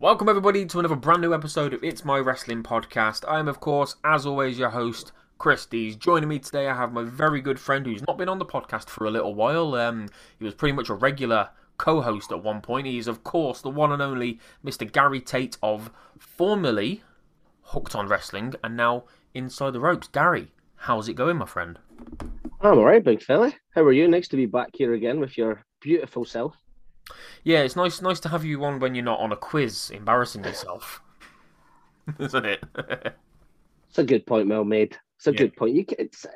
Welcome, everybody, to another brand new episode of It's My Wrestling Podcast. I am, of course, as always, your host, Chris Dees. Joining me today, I have my very good friend who's not been on the podcast for a little while. Um, he was pretty much a regular co host at one point. He is, of course, the one and only Mr. Gary Tate of formerly Hooked on Wrestling and now Inside the Ropes. Gary, how's it going, my friend? I'm all right, big fella. How are you? Nice to be back here again with your beautiful self. Yeah, it's nice nice to have you on when you're not on a quiz embarrassing yourself. Isn't it? It's a good point, Mel made. It's a Yeah. good point. You can, it's,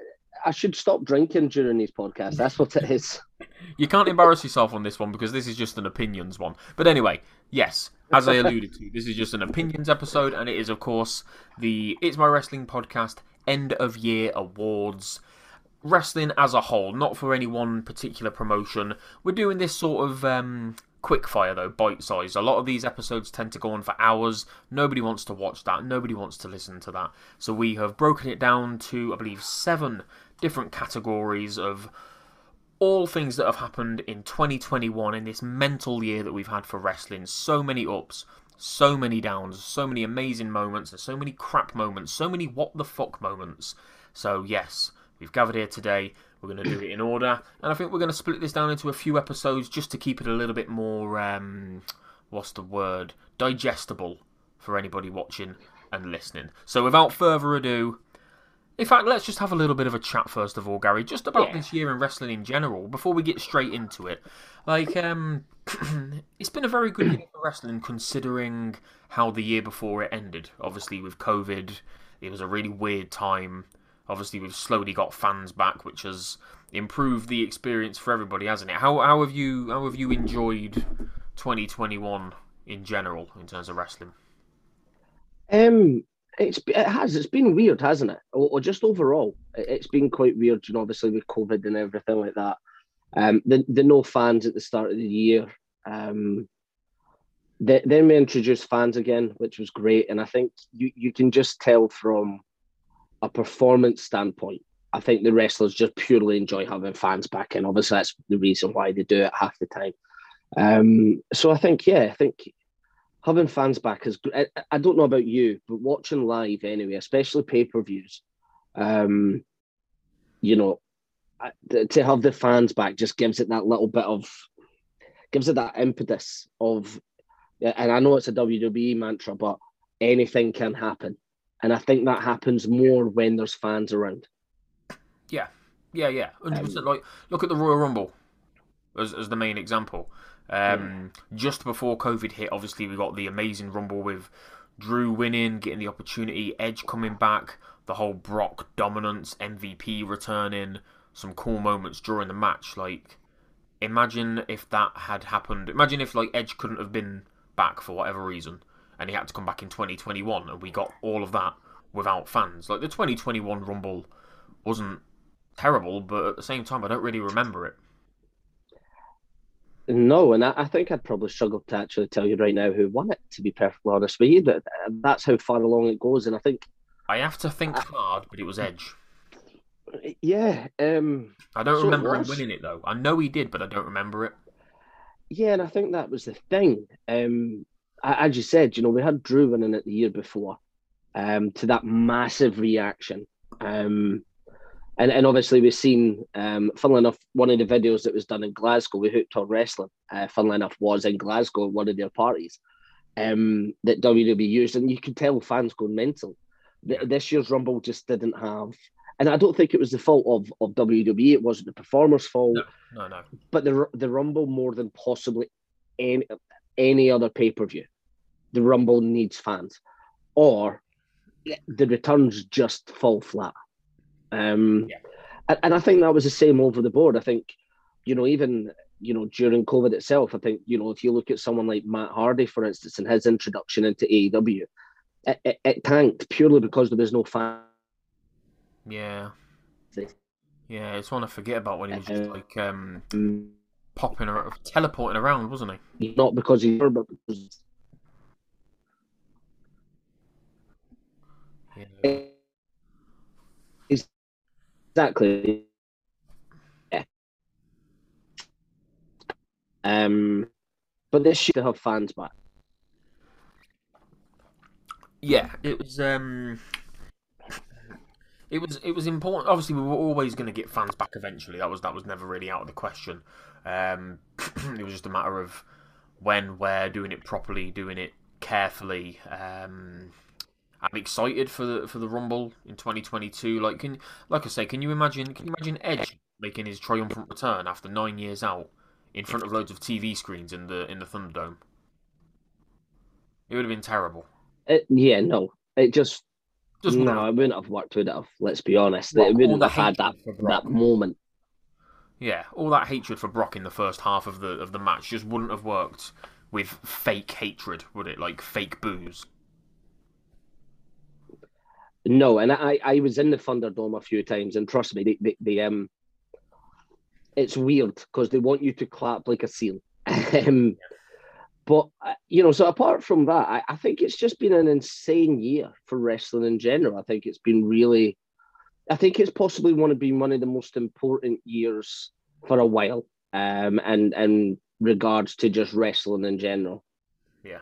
I should stop drinking during these podcasts. That's what it is. You can't embarrass yourself on this one because this is just an opinions one. But anyway, yes, as I alluded to, this is just an opinions episode, and it is, of course, the It's My Wrestling podcast end of year awards. Wrestling as a whole, not for any one particular promotion. We're doing this sort of um, quick fire, though, bite size. A lot of these episodes tend to go on for hours. Nobody wants to watch that, nobody wants to listen to that. So we have broken it down to, I believe, seven different categories of all things that have happened in 2021 in this mental year that we've had for wrestling. So many ups, so many downs, so many amazing moments, and so many crap moments, so many what the fuck moments. So, yes, we've gathered here today. We're going to do it in order, and I think we're going to split this down into a few episodes just to keep it a little bit more, um, what's the word, digestible for anybody watching and listening. So, without further ado, in fact, let's just have a little bit of a chat first of all, Gary, just about Yeah. this year in wrestling in general, before we get straight into it. Like, um, it's been a very good year for wrestling considering how the year before it ended. Obviously, with COVID, it was a really weird time. Obviously, we've slowly got fans back, which has improved the experience for everybody, hasn't it? How how have you how have you enjoyed 2021 in general in terms of wrestling? Um, it's it has it's been weird, hasn't it? Or, or just overall, it- it's been quite weird. You know, obviously with COVID and everything like that. Um, the the no fans at the start of the year. Um, then we introduced fans again, which was great, and I think you you can just tell from a performance standpoint. I think the wrestlers just purely enjoy having fans back, and obviously that's the reason why they do it half the time. Um, so I think, yeah, I think having fans back is. I, I don't know about you, but watching live anyway, especially pay per views, um, you know, to have the fans back just gives it that little bit of, gives it that impetus of, and I know it's a WWE mantra, but anything can happen, and I think that happens more when there's fans around. Yeah, yeah, yeah, hundred percent. Like, look at the Royal Rumble as as the main example. Um, Just before COVID hit, obviously we got the amazing Rumble with Drew winning, getting the opportunity, Edge coming back, the whole Brock dominance, MVP returning, some cool moments during the match. Like, imagine if that had happened. Imagine if like Edge couldn't have been back for whatever reason, and he had to come back in 2021, and we got all of that without fans. Like the 2021 Rumble wasn't terrible, but at the same time, I don't really remember it. No, and I, I think I'd probably struggle to actually tell you right now who won it. To be perfectly honest with you, that that's how far along it goes, and I think, I have to think hard, but it was Edge. yeah, um, I don't So remember him winning it though. I know he did, but I don't remember it. yeah, and I think that was the thing. Um, as you said, you know, we had Drew winning it the year before, um, to that massive reaction, um, and and obviously we've seen, um, funnily enough, one of the videos that was done in Glasgow, we hooked on wrestling. Uh, funnily enough, was in Glasgow at one of their parties, um, that WWE used, and you could tell fans going mental. This year's Rumble just didn't have. And I don't think it was the fault of, of WWE. It wasn't the performer's fault No, no, no. but the the Rumble more than possibly any any other pay per view, the Rumble needs fans, or the returns just fall flat. Um, Yeah. and, and I think that was the same over the board. I think, you know, even you know, during COVID itself, I think, you know, if you look at someone like Matt Hardy, for instance, and his introduction into AEW, it, it, it tanked purely because there was no fan. Yeah. Yeah, it's one I forget about when he was just Uh, like um, Mm, popping or teleporting around, wasn't he? Not because he's but because Yeah. exactly. Yeah. Um, but this should have fans back. Yeah, it was. Um, it was. It was important. Obviously, we were always going to get fans back eventually. That was that was never really out of the question. Um, it was just a matter of when, where, doing it properly, doing it carefully. Um, I'm excited for the for the Rumble in 2022. Like, can like I say, can you imagine? Can you imagine Edge making his triumphant return after nine years out in front of loads of TV screens in the in the Thunderdome? It would have been terrible. It, yeah, no, it just, Just no, it wouldn't have worked. Would have? Let's be honest, Well, it wouldn't have had that hatred for Brock. that moment. Yeah, all that hatred for Brock in the first half of the of the match just wouldn't have worked with fake hatred, would it? Like fake booze. No, and I I was in the Thunderdome a few times, and trust me, they um, it's weird because they want you to clap like a seal. um, but uh, you know, so apart from that, I, I think it's just been an insane year for wrestling in general. I think it's been really, I think it's possibly one of been one of the most important years for a while. Um, and and regards to just wrestling in general. Yeah.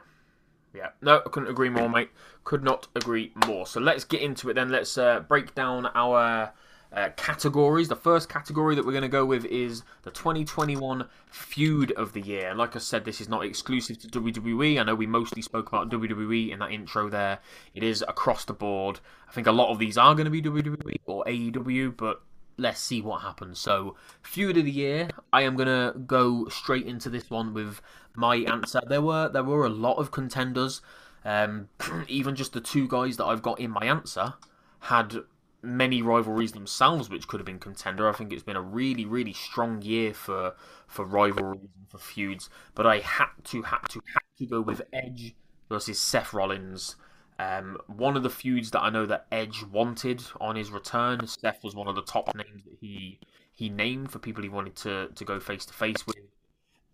Yeah. No, I couldn't agree more, mate. Could not agree more. So let's get into it then. Let's uh, break down our uh, categories. The first category that we're going to go with is the 2021 Feud of the Year. Like I said, this is not exclusive to WWE. I know we mostly spoke about WWE in that intro there. It is across the board. I think a lot of these are going to be WWE or AEW, but let's see what happens. So, feud of the year, I am gonna go straight into this one with my answer. There were there were a lot of contenders. Um, even just the two guys that I've got in my answer had many rivalries themselves, which could have been contender. I think it's been a really really strong year for for rivalries and for feuds. But I had to had to had to go with Edge versus Seth Rollins. Um, one of the feuds that I know that Edge wanted on his return, Seth was one of the top names that he he named for people he wanted to to go face to face with.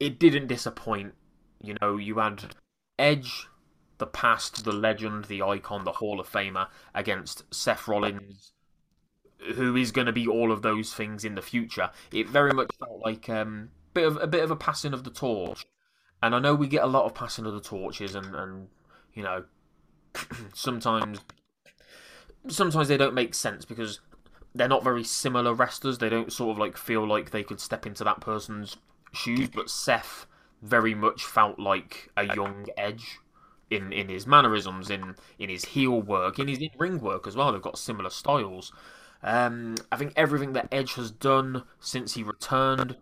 It didn't disappoint. You know, you had Edge, the past, the legend, the icon, the Hall of Famer, against Seth Rollins, who is going to be all of those things in the future. It very much felt like um, bit of a bit of a passing of the torch. And I know we get a lot of passing of the torches, and, and you know, sometimes sometimes they don't make sense because they're not very similar wrestlers. They don't sort of like feel like they could step into that person's shoes. But Seth very much felt like a young Edge in in his mannerisms, in in his heel work, in his in ring work as well. They've got similar styles. Um, I think everything that Edge has done since he returned,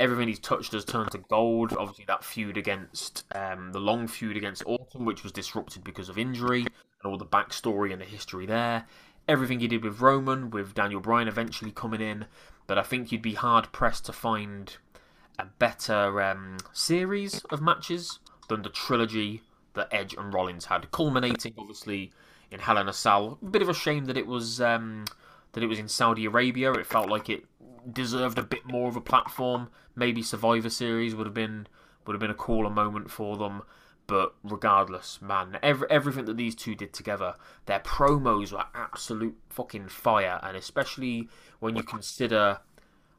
everything he's touched has turned to gold. Obviously, that feud against um, the long feud against Orton, which was disrupted because of injury, and all the backstory and the history there. Everything he did with Roman, with Daniel Bryan eventually coming in, but I think you'd be hard pressed to find a better um, series of matches than the trilogy that Edge and Rollins had, culminating obviously in Hell in a Cell. A bit of a shame that it was um, that it was in Saudi Arabia. It felt like it deserved a bit more of a platform. Maybe Survivor Series would have been would have been a cooler moment for them. But regardless, man, every, everything that these two did together, their promos were absolute fucking fire, and especially when you consider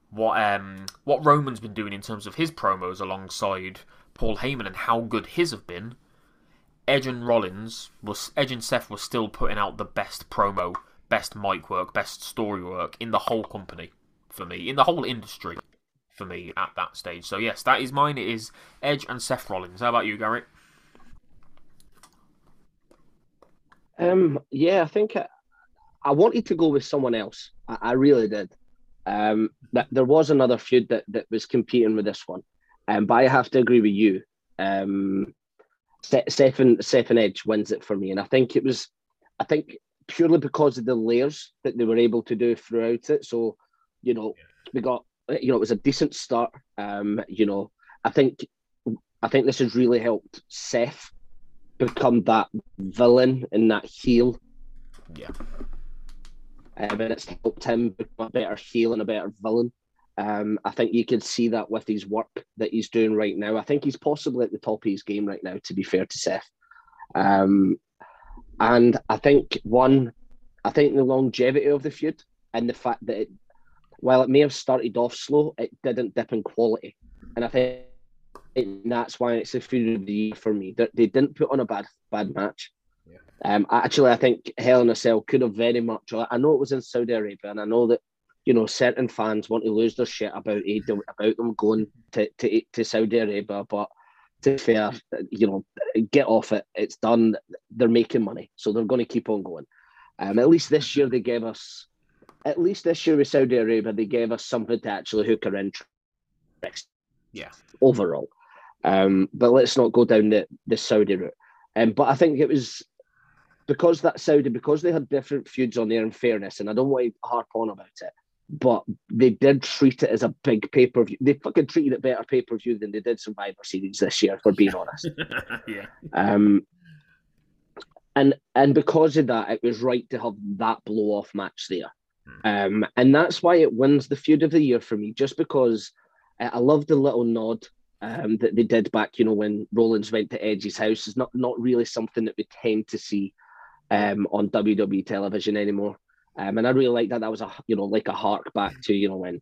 what um what Roman's been doing in terms of his promos alongside Paul Heyman and how good his have been. Edge and Rollins was Edge and Seth were still putting out the best promo, best mic work, best story work in the whole company for me, in the whole industry for me at that stage. So yes, that is mine. It is Edge and Seth Rollins. How about you, Garrett? Um, yeah, I think I, I wanted to go with someone else. I, I really did. Um, that there was another feud that, that was competing with this one, um, but I have to agree with you. Um, Seth and Seth and Edge wins it for me, and I think it was, I think purely because of the layers that they were able to do throughout it. So, you know, we got you know, it was a decent start. Um, you know, I think I think this has really helped Seth become that villain and that heel. Yeah. Um, and it's helped him become a better heel and a better villain. Um, I think you can see that with his work that he's doing right now. I think he's possibly at the top of his game right now, to be fair to Seth. Um, and I think one, I think the longevity of the feud and the fact that it, while it may have started off slow, it didn't dip in quality. And I think that's why it's the feud of the year for me. They, they didn't put on a bad bad match. Yeah. Um, actually, I think Hell in a Cell could have very much. I know it was in Saudi Arabia, and I know that you know certain fans want to lose their shit about about them going to, to to Saudi Arabia, but to fair, you know, get off it. It's done. They're making money, so they're going to keep on going. Um, at least this year they gave us, at least this year with Saudi Arabia, they gave us something to actually hook our interest. Yeah. Overall, um, but let's not go down the the Saudi route. Um, but I think it was because that Saudi, because they had different feuds on there. In fairness, and I don't want to harp on about it, but they did treat it as a big pay per view. They fucking treated it better pay per view than they did Survivor Series this year, for being honest. yeah. Um, and and because of that, it was right to have that blow off match there. Um, and that's why it wins the feud of the year for me, just because uh, I love the little nod um, that they did back, you know, when Rollins went to Edge's house. It's not not really something that we tend to see um, on WWE television anymore. Um, and I really like that. That was a you know like a hark back to you know when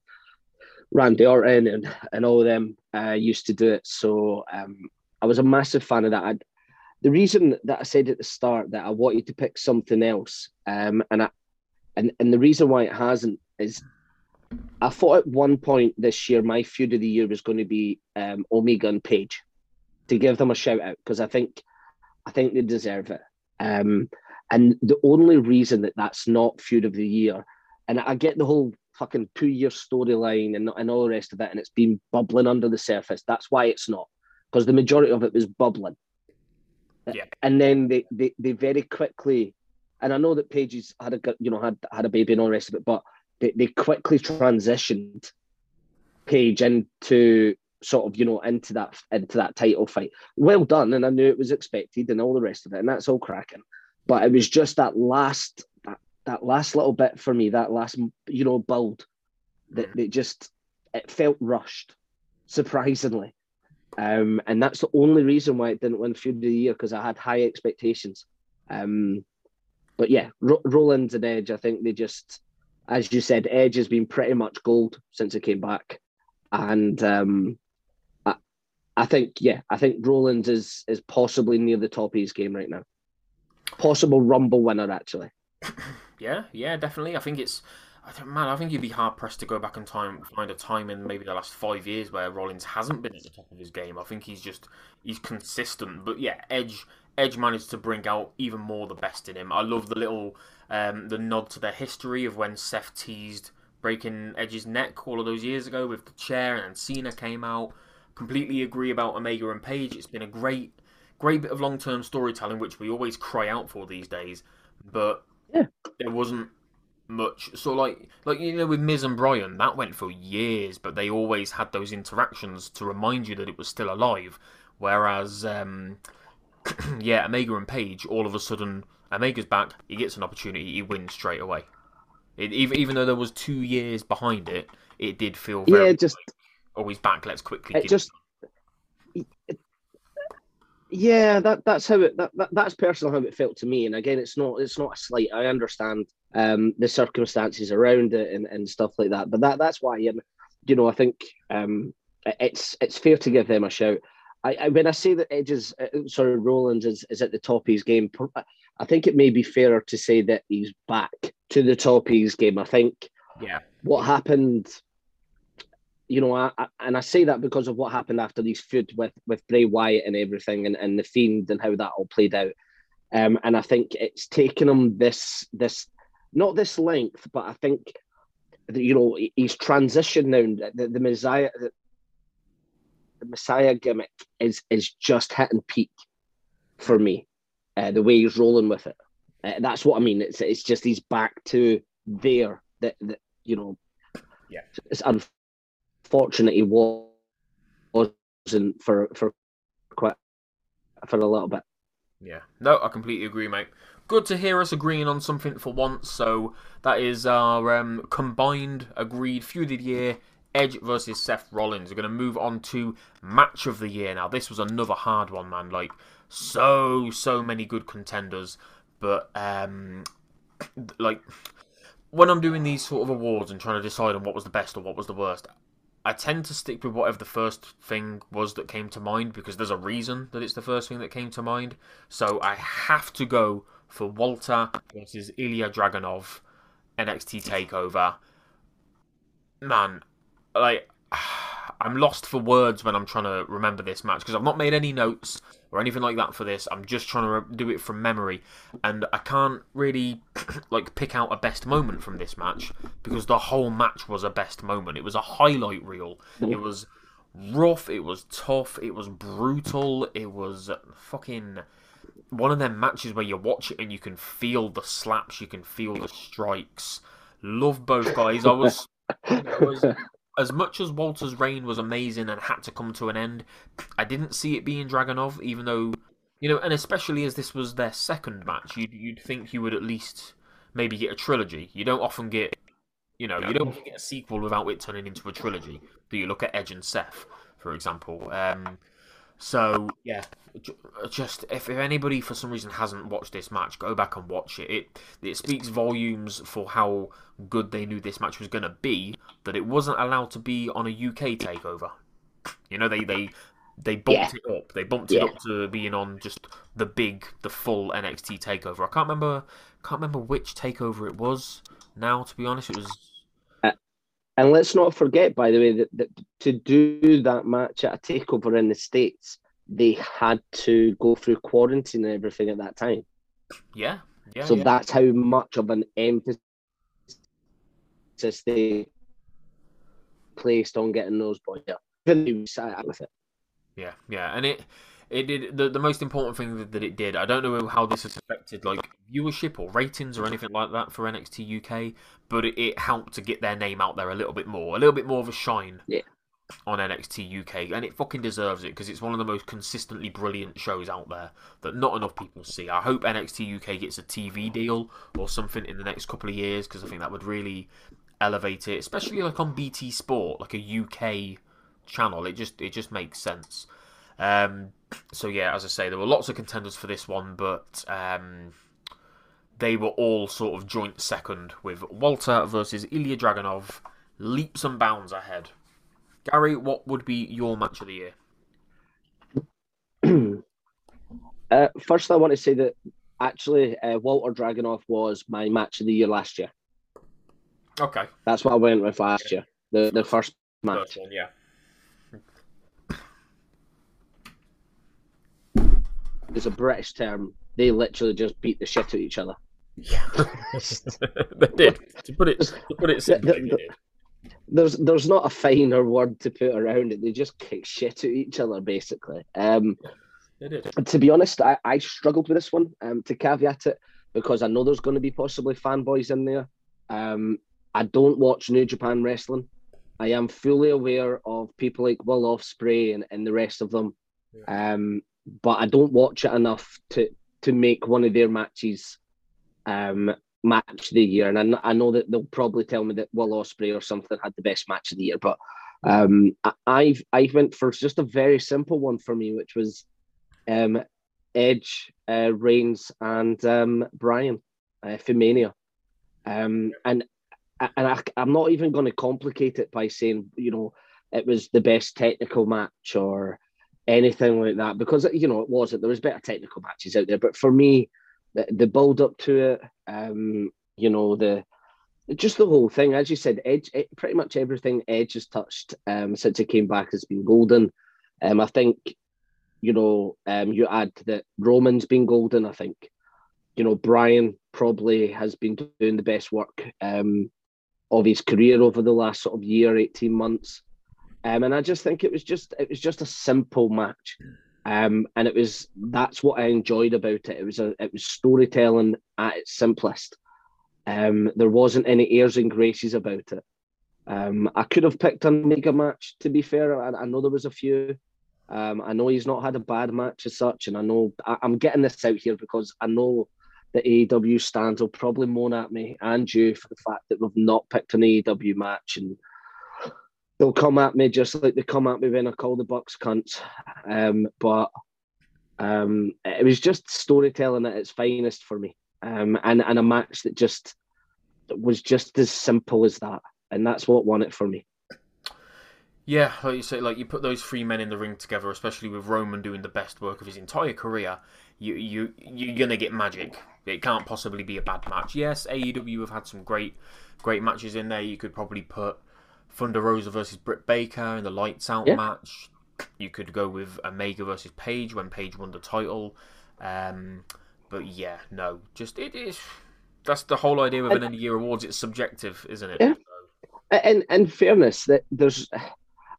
Randy Orton and and all of them uh, used to do it. So um, I was a massive fan of that. I'd, the reason that I said at the start that I wanted to pick something else, um, and I, and and the reason why it hasn't is I thought at one point this year my feud of the year was going to be um, Omega and Page to give them a shout out because I think I think they deserve it. Um, and the only reason that that's not feud of the year, and I get the whole fucking two year storyline and, and all the rest of it, and it's been bubbling under the surface. That's why it's not because the majority of it was bubbling. Yeah. And then they, they, they very quickly, and I know that Pages had a you know had had a baby and all the rest of it, but they, they quickly transitioned Page into sort of you know into that into that title fight. Well done, and I knew it was expected and all the rest of it, and that's all cracking. But it was just that last that, that last little bit for me, that last you know build that that just it felt rushed, surprisingly. Um, and that's the only reason why it didn't win Feud of the Year because I had high expectations. Um, but yeah, Ro- Rollins and Edge, I think they just, as you said, Edge has been pretty much gold since he came back, and um, I, I think yeah, I think Rollins is is possibly near the top of his game right now. Possible Rumble winner actually. Yeah, yeah, definitely. I think it's, I think, man, I think you'd be hard pressed to go back in time, find a time in maybe the last five years where Rollins hasn't been at the top of his game. I think he's just he's consistent. But yeah, Edge, Edge managed to bring out even more the best in him. I love the little, um, the nod to their history of when Seth teased breaking Edge's neck all of those years ago with the chair, and Cena came out. Completely agree about Omega and Page. It's been a great, great bit of long term storytelling, which we always cry out for these days. But Yeah. there wasn't much. So like, like you know, with Miz and Bryan, that went for years, but they always had those interactions to remind you that it was still alive. Whereas, um, yeah, Omega and Page, all of a sudden, Omega's back. He gets an opportunity. He wins straight away. It, even even though there was two years behind it, it did feel very Yeah, just oh he's back. Let's quickly. it just yeah that that's how it that, that that's personal how it felt to me. And again it's not it's not a slight i understand um the circumstances around it and, and stuff like that but that that's why um, you know i think um it's it's fair to give them a shout. I, I when I say that Edges, uh, sorry Rollins is, is at the top of his game, I think it may be fairer to say that he's back to the top of his game. I think yeah, what happened, you know, I, I, and I say that because of what happened after these feud with with Bray Wyatt and everything, and, and the Fiend and how that all played out. Um, and I think it's taken him this this not this length, but I think that, you know he's transitioned now. The, the Messiah, the, the Messiah gimmick is is just hitting peak for me. Uh, the way he's rolling with it, uh, that's what I mean. It's it's just he's back to there. That that you know, Yeah. it's fortunate he was wasn't for for quite for a little bit. Yeah, no, I completely agree, mate. Good to hear us agreeing on something for once. So that is our um, combined agreed feud of the year. Edge versus Seth Rollins. We're going to move on to match of the year now. This was another hard one, man. Like so, so many good contenders, but um, like when I'm doing these sort of awards and trying to decide on what was the best or what was the worst, I tend to stick with whatever the first thing was that came to mind because there's a reason that it's the first thing that came to mind. So I have to go for Walter versus Ilya Dragunov NXT Takeover. Man, like I'm lost for words when I'm trying to remember this match because I've not made any notes or anything like that for this. I'm just trying to do it from memory, and I can't really like pick out a best moment from this match because the whole match was a best moment. It was a highlight reel. It was rough. It was tough. It was brutal. It was fucking one of them matches where you watch it and you can feel the slaps, you can feel the strikes. Love both guys. I was, I was as much as Walter's reign was amazing and had to come to an end, I didn't see it being Dragunov, even though, you know, and especially as this was their second match, you'd, you'd think you would at least maybe get a trilogy. You don't often get, you know, you don't get a sequel without it turning into a trilogy. Do you look at Edge and Seth, for example? Um, so yeah, just if, if anybody for some reason hasn't watched this match, go back and watch it. It it speaks volumes for how good they knew this match was going to be that it wasn't allowed to be on a UK takeover. You know they they they bumped it up. They bumped it up to being on just the big, the full NXT takeover. I can't remember can't remember which takeover it was. Now, to be honest, it was And let's not forget, by the way, that, that to do that match at a takeover in the States, they had to go through quarantine and everything at that time. yeah, yeah. so yeah. that's how much of an emphasis they placed on getting those boys up. Really sat with it. Yeah, yeah, and it it did the, the most important thing that, that it did. I don't know how this has affected like viewership or ratings or anything like that for NXT UK, but it, it helped to get their name out there a little bit more, a little bit more of a shine. Yeah. On NXT UK, and it fucking deserves it because it's one of the most consistently brilliant shows out there that not enough people see. I hope NXT UK gets a TV deal or something in the next couple of years because I think that would really elevate it, especially like on BT Sport, like a UK channel. It just it just makes sense. Um, so yeah, as I say, there were lots of contenders for this one, but um, they were all sort of joint second with Walter versus Ilya Dragunov, leaps and bounds ahead. Gary, what would be your match of the year? uh, first, I want to say that actually uh, Walter Dragunov was my match of the year last year. Okay, That's what I went with last year. The the first match. first one, yeah. It's a British term. They literally just beat the shit out of each other. Yeah, they did. To put it, to put it simply. There's there's not a finer word to put around it. They just kick shit at each other, basically. Um, They did. To be honest, I, I struggled with this one um, to caveat it because I know there's going to be possibly fanboys in there. Um, I don't watch New Japan Wrestling. I am fully aware of people like Will Ospreay and, and the rest of them. Um, but I don't watch it enough to, to make one of their matches um, match the year. And I, I know that they'll probably tell me that Will Ospreay or something had the best match of the year. But um, I, I've I went for just a very simple one for me, which was um, Edge, uh, Reigns, and um, Bryan uh, Mania. Um, and and I, I'm not even going to complicate it by saying you know it was the best technical match or anything like that because you know it wasn't. There was better technical matches out there, but for me, the, the build up to it, um, you know the just the whole thing, as you said, Edge, eh, pretty much everything Edge has touched um, since he came back has been golden. Um, I think you know, um, you add that Roman's been golden. I think, you know, Bryan probably has been doing the best work um, of his career over the last sort of year, eighteen months. Um, and I just think it was just it was just a simple match, um, and it was that's what I enjoyed about it. It was a it was storytelling at its simplest. Um, there wasn't any airs and graces about it. Um, I could have picked a mega match. To be fair, I, I know there was a few. Um, I know he's not had a bad match as such, and I know I, am getting this out here because I know the AEW stands will probably moan at me and you for the fact that we've not picked an AEW match, and they'll come at me just like they come at me when I call the Bucks cunts. Um, but um, it was just storytelling at its finest for me, um, and and a match that just was just as simple as that, and that's what won it for me. Yeah, like you say, like you put those three men in the ring together, especially with Roman doing the best work of his entire career. You you you're gonna get magic. It can't possibly be a bad match. Yes, AEW have had some great great matches in there. You could probably put Thunder Rosa versus Britt Baker in the lights out Yeah. match. You could go with Omega versus Page when Page won the title. Um, but yeah, no, just it is. That's the whole idea of an end of year awards. It's subjective, isn't it? Yeah. In in fairness, that there's,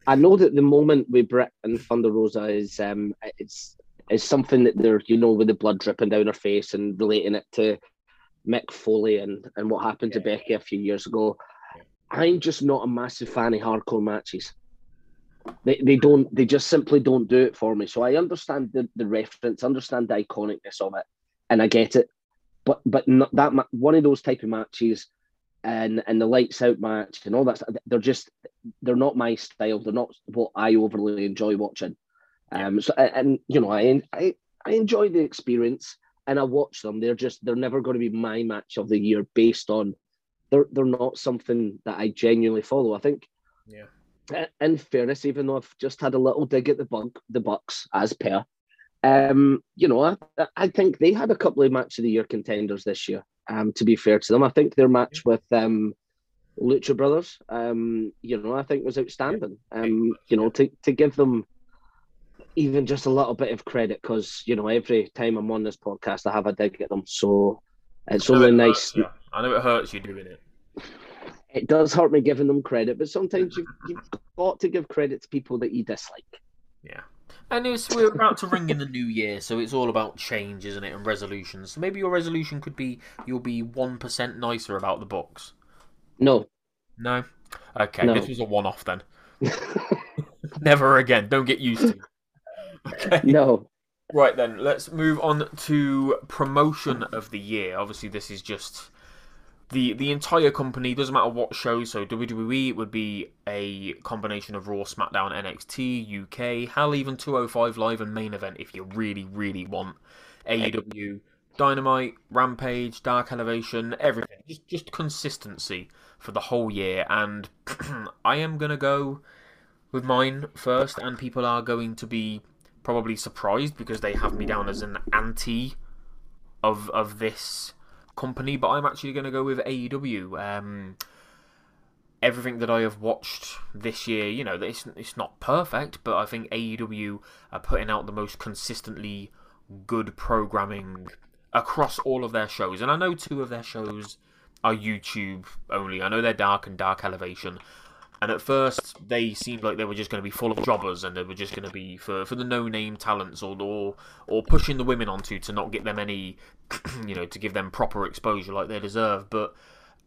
I know that the moment with Britt and Thunder Rosa is um it's is something that they're you know with the blood dripping down her face and relating it to Mick Foley and and what happened to Becky a few years ago. I'm just not a massive fan of hardcore matches. They, they don't they just simply don't do it for me. So I understand the, the reference, understand the iconicness of it, and I get it. But but not that one of those type of matches and and the lights out match and all that stuff, they're just they're not my style. They're not what I overly enjoy watching. Um so and, and you know I I I enjoy the experience and I watch them. They're just they're never going to be my match of the year based on they're they're not something that I genuinely follow. I think Yeah. in fairness, even though I've just had a little dig at the bug, the Bucks as per, um, you know, I, I think they had a couple of match of the year contenders this year. Um, to be fair to them, I think their match with um, Lucha Brothers, um, you know, I think was outstanding. Um, you know, to to give them even just a little bit of credit because you know every time I'm on this podcast, I have a dig at them. So it's only nice. you. I know it hurts you doing it. It does hurt me giving them credit, but sometimes you've, you've got to give credit to people that you dislike. Yeah. And it's, we're about to ring in the new year, so it's all about change, isn't it, and resolutions. So maybe your resolution could be you'll be 1% nicer about the books. No, No? Okay, No. this was a one off then. Never again. Don't get used to it. Okay. no. Right then, let's move on to promotion of the year. Obviously, this is just the the entire company. Doesn't matter what show. So WWE it would be a combination of Raw, SmackDown, NXT, UK, hell even 205 Live and main event if you really really want AEW, Dynamite, Rampage, Dark Elevation, everything. Just just consistency for the whole year. And I am gonna go with mine first, and people are going to be probably surprised because they have me down as an anti of of this company, but I'm actually going to go with AEW. Um, everything that I have watched this year, you know, it's it's not perfect, but I think AEW are putting out the most consistently good programming across all of their shows, and I know two of their shows are YouTube only. I know they're Dark and Dark Elevation. And at first, they seemed like they were just going to be full of jobbers, and they were just going to be for, for the no-name talents, or, or or pushing the women onto to not get them any, you know, to give them proper exposure like they deserve. But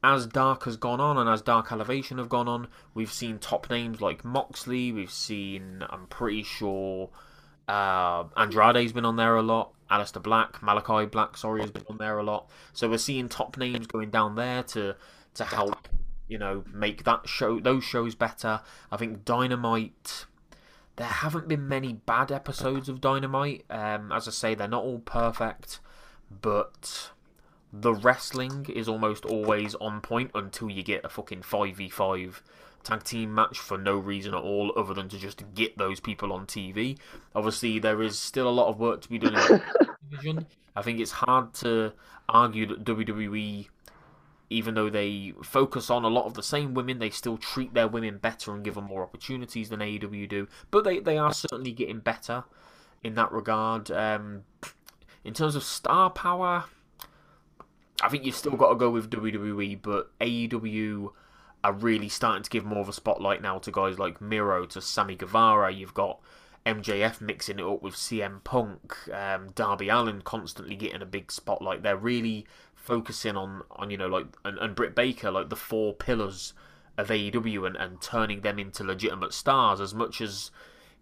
as Dark has gone on, and as Dark Elevation have gone on, we've seen top names like Moxley. We've seen, I'm pretty sure, uh, Andrade's been on there a lot. Aleister Black, Malachi Black, sorry, has been on there a lot. So we're seeing top names going down there to to help you know, make that show those shows better. I think Dynamite. There haven't been many bad episodes of Dynamite. Um, as I say, they're not all perfect, but the wrestling is almost always on point until you get a fucking five v five tag team match for no reason at all other than to just get those people on TV. Obviously, there is still a lot of work to be done in division. I think it's hard to argue that WWE even though they focus on a lot of the same women, they still treat their women better and give them more opportunities than AEW do. But they, they are certainly getting better in that regard. Um, in terms of star power, I think you've still got to go with WWE, but AEW are really starting to give more of a spotlight now to guys like Miro, to Sammy Guevara. You've got MJF mixing it up with CM Punk, um, Darby Allin constantly getting a big spotlight. They're really focusing on, on you know like and, and Britt Baker like the four pillars of AEW and, and turning them into legitimate stars as much as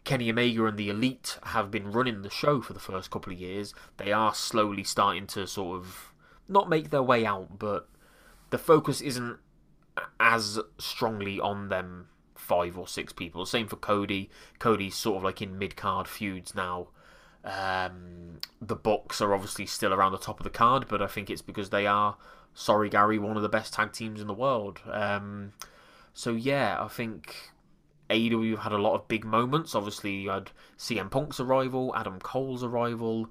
Kenny Omega and the Elite have been running the show for the first couple of years. They are slowly starting to sort of not make their way out, but the focus isn't as strongly on them five or six people. Same for Cody. Cody's sort of like in mid card feuds now. Um, the Bucks are obviously still around the top of the card, but I think it's because they are, sorry Gary, one of the best tag teams in the world. Um, so yeah, I think AEW had a lot of big moments. Obviously, you had CM Punk's arrival, Adam Cole's arrival.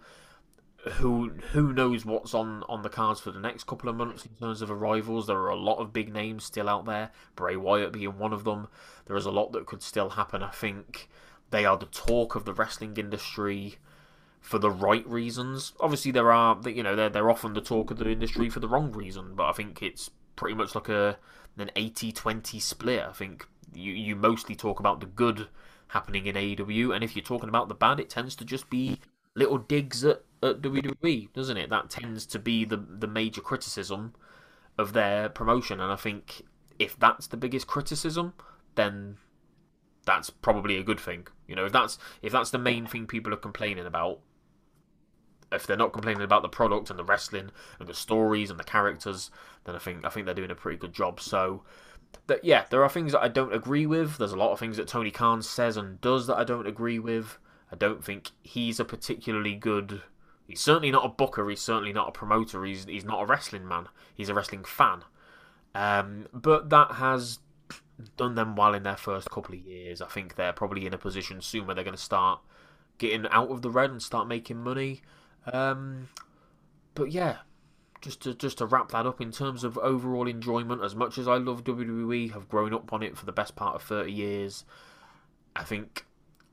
Who who knows what's on, on the cards for the next couple of months in terms of arrivals? There are a lot of big names still out there. Bray Wyatt being one of them. There is a lot that could still happen. I think they are the talk of the wrestling industry for the right reasons. Obviously, there are you know they're they're often the talk of the industry for the wrong reason. But I think it's pretty much like a an 80-20 split. I think you you mostly talk about the good happening in AEW, and if you're talking about the bad, it tends to just be little digs at, at WWE, doesn't it? That tends to be the the major criticism of their promotion, and I think if that's the biggest criticism, then that's probably a good thing. You know, if that's if that's the main thing people are complaining about, if they're not complaining about the product and the wrestling and the stories and the characters, then I think I think they're doing a pretty good job. So that yeah, there are things that I don't agree with. There's a lot of things that Tony Khan says and does that I don't agree with. I don't think he's a particularly good. He's certainly not a booker. He's certainly not a promoter. He's he's not a wrestling man. He's a wrestling fan. Um, but that has done them well in their first couple of years. I think they're probably in a position soon where they're going to start getting out of the red and start making money. Um, but yeah, just to just to wrap that up in terms of overall enjoyment, as much as I love WWE, have grown up on it for the best part of thirty years. I think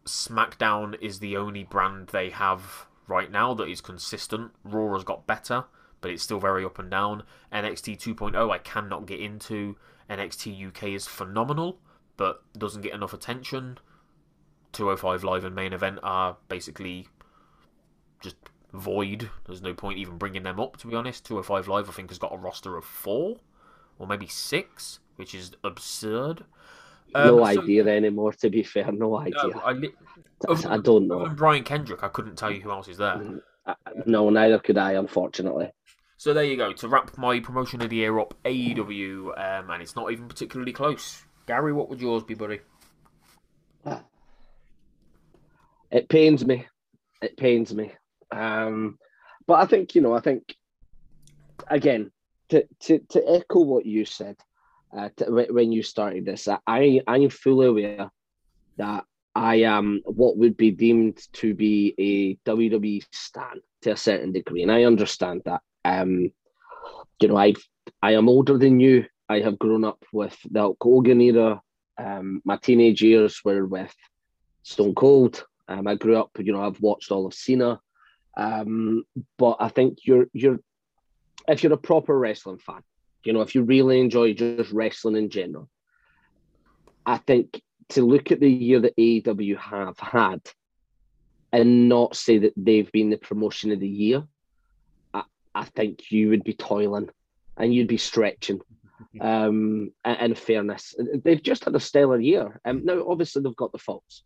SmackDown is the only brand they have right now that is consistent. Raw has got better, but it's still very up and down. NXT 2.0 I cannot get into. NXT UK is phenomenal, but doesn't get enough attention. 205 Live and main event are basically just void. There's no point even bringing them up, to be honest. 205 Live, I think, has got a roster of four or maybe six, which is absurd. no Um, so- idea anymore. To be fair, no idea. No, I, li- I don't know. Brian Kendrick, I couldn't tell you who else is there. Uh, No, neither could I, unfortunately. So there you go. To wrap my promotion of the year up, AEW, um, and it's not even particularly close. Gary, what would yours be, buddy? It pains me. It pains me. Um, but I think you know. I think again to to, to echo what you said uh, to, when- you started this. I I'm fully aware that I am what would be deemed to be a WWE stan to a certain degree, and I understand that. Um, you know, I I am older than you. I have grown up with the Hulk Hogan era. Um, my teenage years were with Stone Cold. Um, I grew up, you know, I've watched all of Cena. Um, but I think you're you're if you're a proper wrestling fan, you know, if you really enjoy just wrestling in general, I think to look at the year that AEW have had and not say that they've been the promotion of the year, I, I think you would be toiling and you'd be stretching. Um, and, and fairness, they've just had a stellar year. Um, now, obviously, they've got the faults.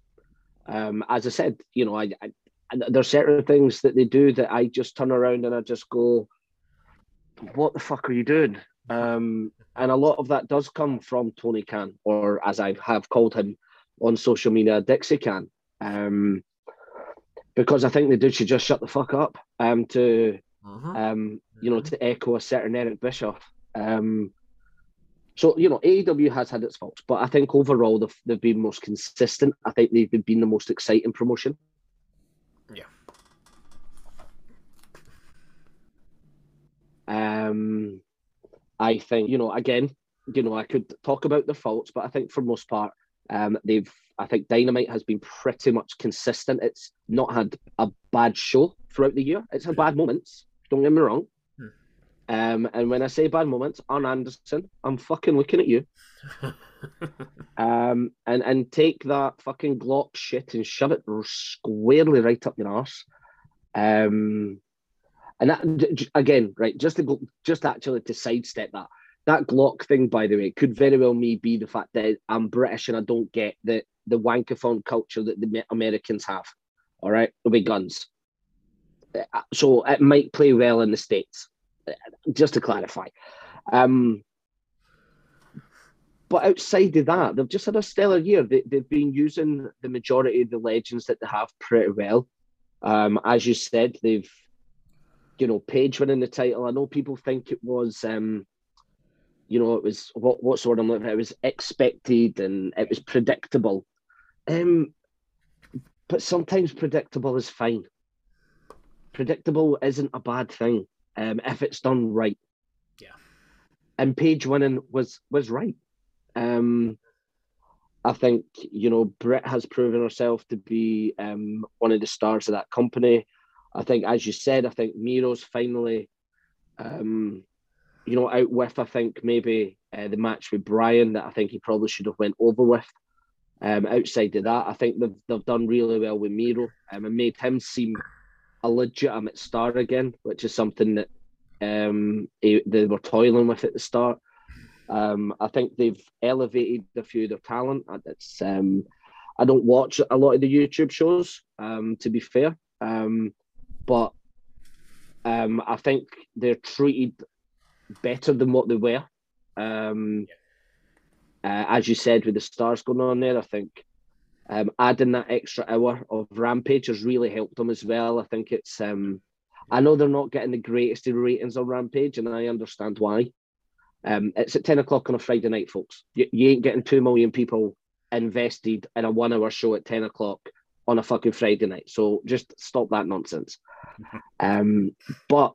Um, as I said, you know, I, I there's certain things that they do that I just turn around and I just go, "What the fuck are you doing?" Um, and a lot of that does come from Tony Khan, or as I have called him on social media, Dixie Khan, um, because I think the dude should just shut the fuck up. Um, to Mm-hmm. um, you know, to echo a certain Eric Bischoff. Um, so you know, AEW has had its faults, but I think overall they've, they've been most consistent. I think they've been the most exciting promotion. Um, I think you know, again, you know, I could talk about the faults, but I think for most part, um, they've. I think Dynamite has been pretty much consistent. It's not had a bad show throughout the year. It's had bad moments. Don't get me wrong. Hmm. Um, and when I say bad moments, Arn Anderson, I'm fucking looking at you. Um, and and take that fucking Glock shit and shove it squarely right up your arse. Um, and that again, right? Just to go, just actually to sidestep that, that Glock thing, by the way, could very well me be the fact that I'm British and I don't get the the wankathon culture that the Americans have. All right, with guns. Uh, so it might play well in the states. Uh, just to clarify. Um, but outside of that, they've just had a stellar year. They, they've been using the majority of the legends that they have pretty well. Um, as you said, they've, you know, Page winning the title. I know people think it was, um, you know, it was what what sort of it was expected and it was predictable. Um, but sometimes predictable is fine. Predictable isn't a bad thing um, if it's done right. Yeah. And Page winning was was right. Um, I think you know Britt has proven herself to be um, one of the stars of that company. I think, as you said, I think Miro's finally, um, you know, out with. I think maybe uh, the match with Bryan that I think he probably should have went over with. Um, outside of that, I think they've they've done really well with Miro um, and made him seem a legitimate star again, which is something that um, he, they were toiling with at the start. Um, I think they've elevated a few of their talent. It's um, I don't watch a lot of the YouTube shows, um, to be fair, um, but um, I think they're treated better than what they were. Um, uh, as you said, with the stars going on there, I think um, adding that extra hour of Rampage has really helped them as well. I think it's. Um, I know they're not getting the greatest ratings on Rampage, and I understand why. Um, it's at 10 o'clock on a Friday night, folks. You, you ain't getting 2 million people invested in a one hour show at 10 o'clock on a fucking Friday night. So just stop that nonsense. um, but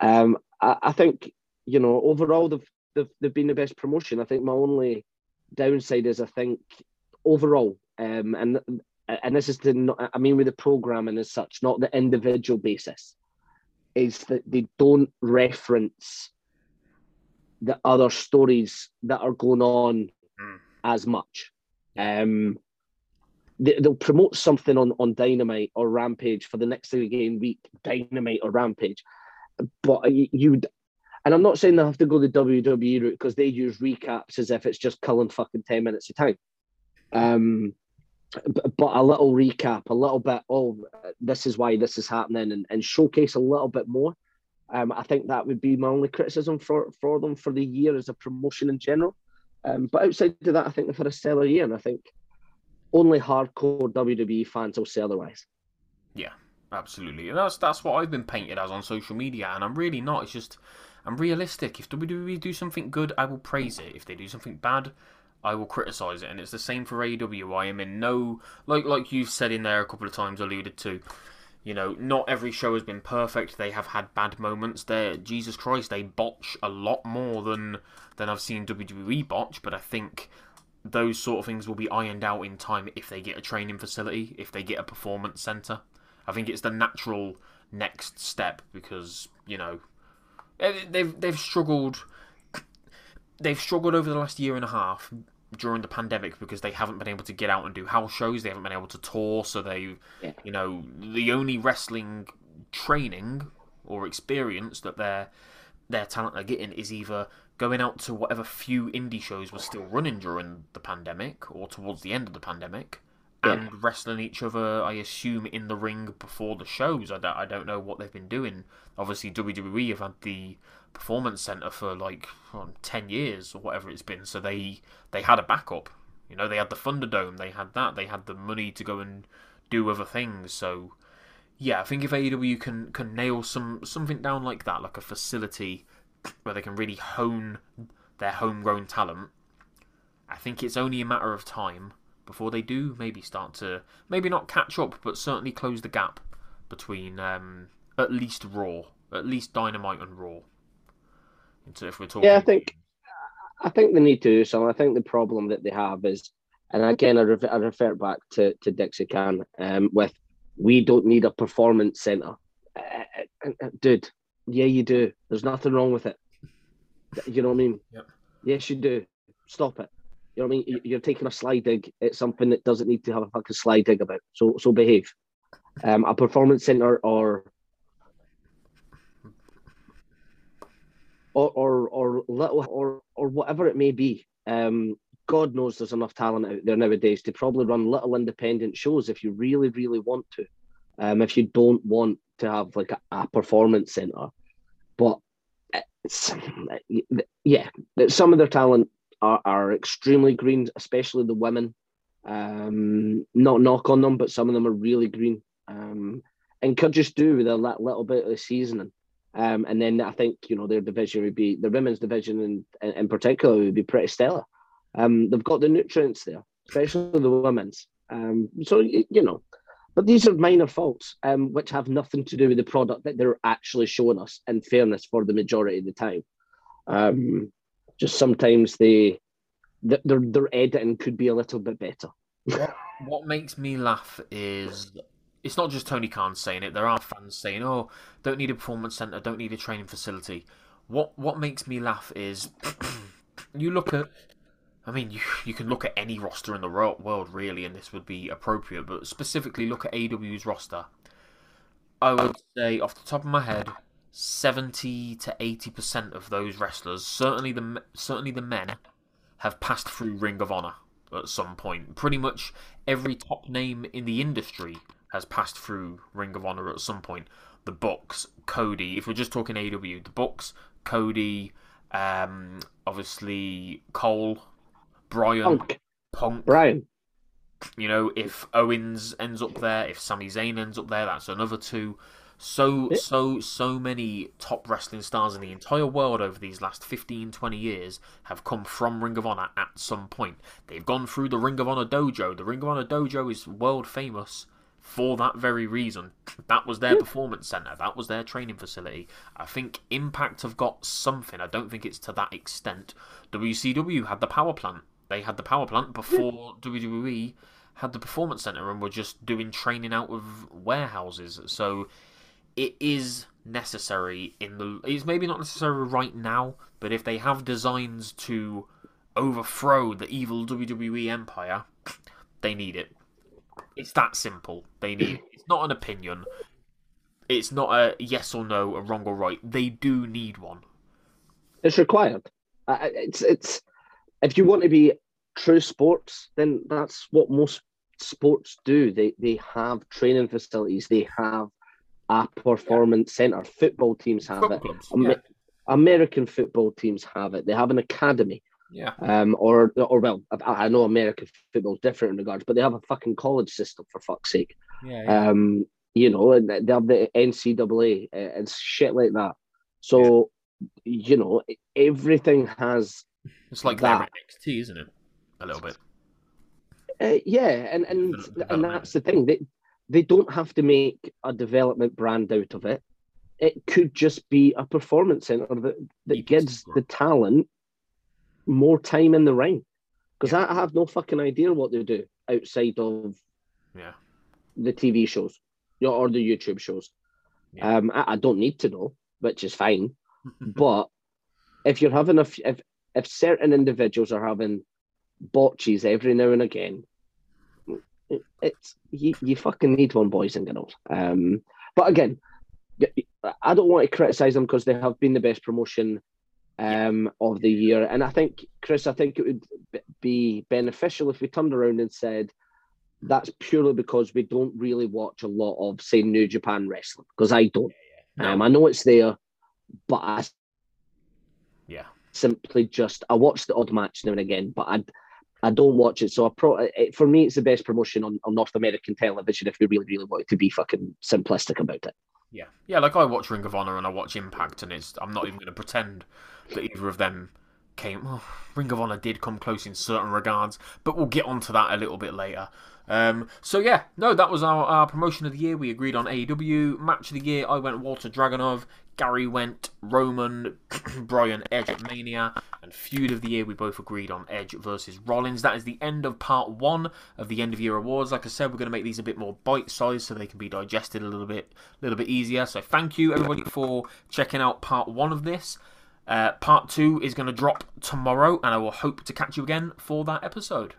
um, I, I, think, you know, overall, they've, they've, they've been the best promotion. I think my only downside is I think overall, um, and and this is the, I mean, with the programming as such, not the individual basis, is that they don't reference the other stories that are going on mm. as much. Um, they, will promote something on, on Dynamite or Rampage for the next again week, Dynamite or Rampage, but you, and I'm not saying they have to go the WWE route because they use recaps as if it's just culling fucking ten minutes of time. Um, but, but, a little recap, a little bit. Oh, this is why this is happening, and, and showcase a little bit more. Um, I think that would be my only criticism for, for them for the year as a promotion in general. Um, but outside of that, I think they've had a stellar year, and I think only hardcore WWE fans will say otherwise. Yeah, absolutely. And that's that's what I've been painted as on social media, and I'm really not. It's just I'm realistic. If WWE do something good, I will praise it. If they do something bad, I will criticize it. And it's the same for AEW. I am in no like like you've said in there a couple of times, alluded to. You know, not every show has been perfect. They have had bad moments. There, Jesus Christ, they botch a lot more than than I've seen WWE botch. But I think those sort of things will be ironed out in time if they get a training facility, if they get a performance center. I think it's the natural next step because you know eh, they've they've struggled. They've struggled over the last year and a half during the pandemic because they haven't been able to get out and do house shows. They haven't been able to tour, so they, yeah. you know, the only wrestling training or experience that their their talent are getting is either going out to whatever few indie shows were still running during the pandemic or towards the end of the pandemic. Yeah. And wrestling each other, I assume, in the ring before the shows. I don't, I don't know what they've been doing. Obviously, WWE have had the performance center for like um, ten years or whatever it's been. So they they had a backup. You know, they had the Thunderdome, they had that, they had the money to go and do other things. So yeah, I think if AEW can can nail some something down like that, like a facility where they can really hone their homegrown talent, I think it's only a matter of time before they do maybe start to maybe not catch up, but certainly close the gap between um, at least Raw, at least Dynamite and Raw So if we're talking. Yeah, I think I think they need to do so. I think the problem that they have is, and again, I, refer, I refer back to to Dixie Can um, with we don't need a performance center, uh, uh, dude. Yeah, you do. There's nothing wrong with it. You know what I mean? Yep. Yes, you do. Stop it. You know what I mean? Yep. You're taking a slide dig at something that doesn't need to have a fucking slide dig about. So so behave. Um, a performance center or or or or little or or whatever it may be. Um, God knows there's enough talent out there nowadays to probably run little independent shows if you really, really want to. Um, if you don't want to have like a, a performance center, but yeah, some of their talent are, are extremely green, especially the women. Um, not knock on them, but some of them are really green. Um, and could just do with a little bit of seasoning. Um, and then I think you know their division would be the women's division in, in, particular would be pretty stellar. Um, they've got the nutrients there, especially the women's. Um, so you know, but these are minor faults, um, which have nothing to do with the product that they're actually showing us. In fairness, for the majority of the time, um, just sometimes they their their editing could be a little bit better. what, what makes me laugh is it's not just Tony Khan saying it. There are fans saying, "Oh, don't need a performance center, don't need a training facility." What what makes me laugh is you look at. I mean, you, you can look at any roster in the world, really, and this would be appropriate, but specifically look at AW's roster. I would say, off the top of my head, 70 to 80% of those wrestlers, certainly the certainly the men, have passed through Ring of Honor at some point. Pretty much every top name in the industry has passed through Ring of Honor at some point. The Bucks, Cody. If we're just talking AW, the Bucks, Cody, um, obviously Cole, Bryan, Punk, Punk. Bryan. You know, if Owens ends up there, if Sami Zayn ends up there, that's another two. So, Yeah. so, so many top wrestling stars in the entire world over these last 15, 20 years have come from Ring of Honor at some point. They've gone through the Ring of Honor dojo. The Ring of Honor dojo is world famous for that very reason. That was their performance center. That was their training facility. I think Impact have got something. I don't think it's to that extent. WCW had the power plant. They had the power plant before WWE had the performance center and were just doing training out of warehouses. So it is necessary in the. It's maybe not necessary right now, but if they have designs to overthrow the evil WWE empire, they need it. It's that simple. They need. It's not an opinion. It's not a yes or no, a wrong or right. They do need one. It's required. Uh, it's it's if you want to be true sports, then that's what most sports do. They they have training facilities. They have a performance center. Football teams have Football it. clubs. Amer- Yeah. American football teams have it. They have an academy. Yeah. Um, or or well, I, I know American football is different in regards, but they have a fucking college system for fuck's sake. Yeah. Um, you know, and they have the NCAA uh, and shit like that. So, you know, everything has It's like that. NXT, isn't it? A little bit. Uh, yeah, and and and that's the thing. They they don't have to make a development brand out of it. It could just be a performance center that, that gives the talent more time in the ring. Because I, I have no fucking idea what they do outside of Yeah. the TV shows or the YouTube shows. Yeah. Um, I, I don't need to know, which is fine. but if you're having a f- if if certain individuals are having botches every now and again, it- it's you, you fucking need one, boys and girls. Um, but again, I don't want to criticize them because they have been the best promotion um of the year, and I think Chris, I think it would be beneficial if we turned around and said. That's purely because we don't really watch a lot of, say, New Japan wrestling. Because I don't. Um, I know it's there, but I yeah. simply just I watch the odd match now and again, but I I don't watch it. So I pro it, for me, it's the best promotion on, on North American television. If we really really want to be fucking simplistic about it. Yeah, yeah. Like I watch Ring of Honor and I watch Impact, and it's I'm not even going to pretend that either of them came. Oh, Ring of Honor did come close in certain regards, but we'll get onto that a little bit later. Um, so yeah, no, that was our, our promotion of the year. We agreed on AEW match of the year. I went Walter Dragunov. Gary went Roman, Bryan Edge at Mania, and feud of the year. We both agreed on Edge versus Rollins. That is the end of part one of the end of year awards. Like I said, we're going to make these a bit more bite sized so they can be digested a little bit, a little bit easier. So thank you everybody for checking out part one of this. Uh, part two is going to drop tomorrow, and I will hope to catch you again for that episode.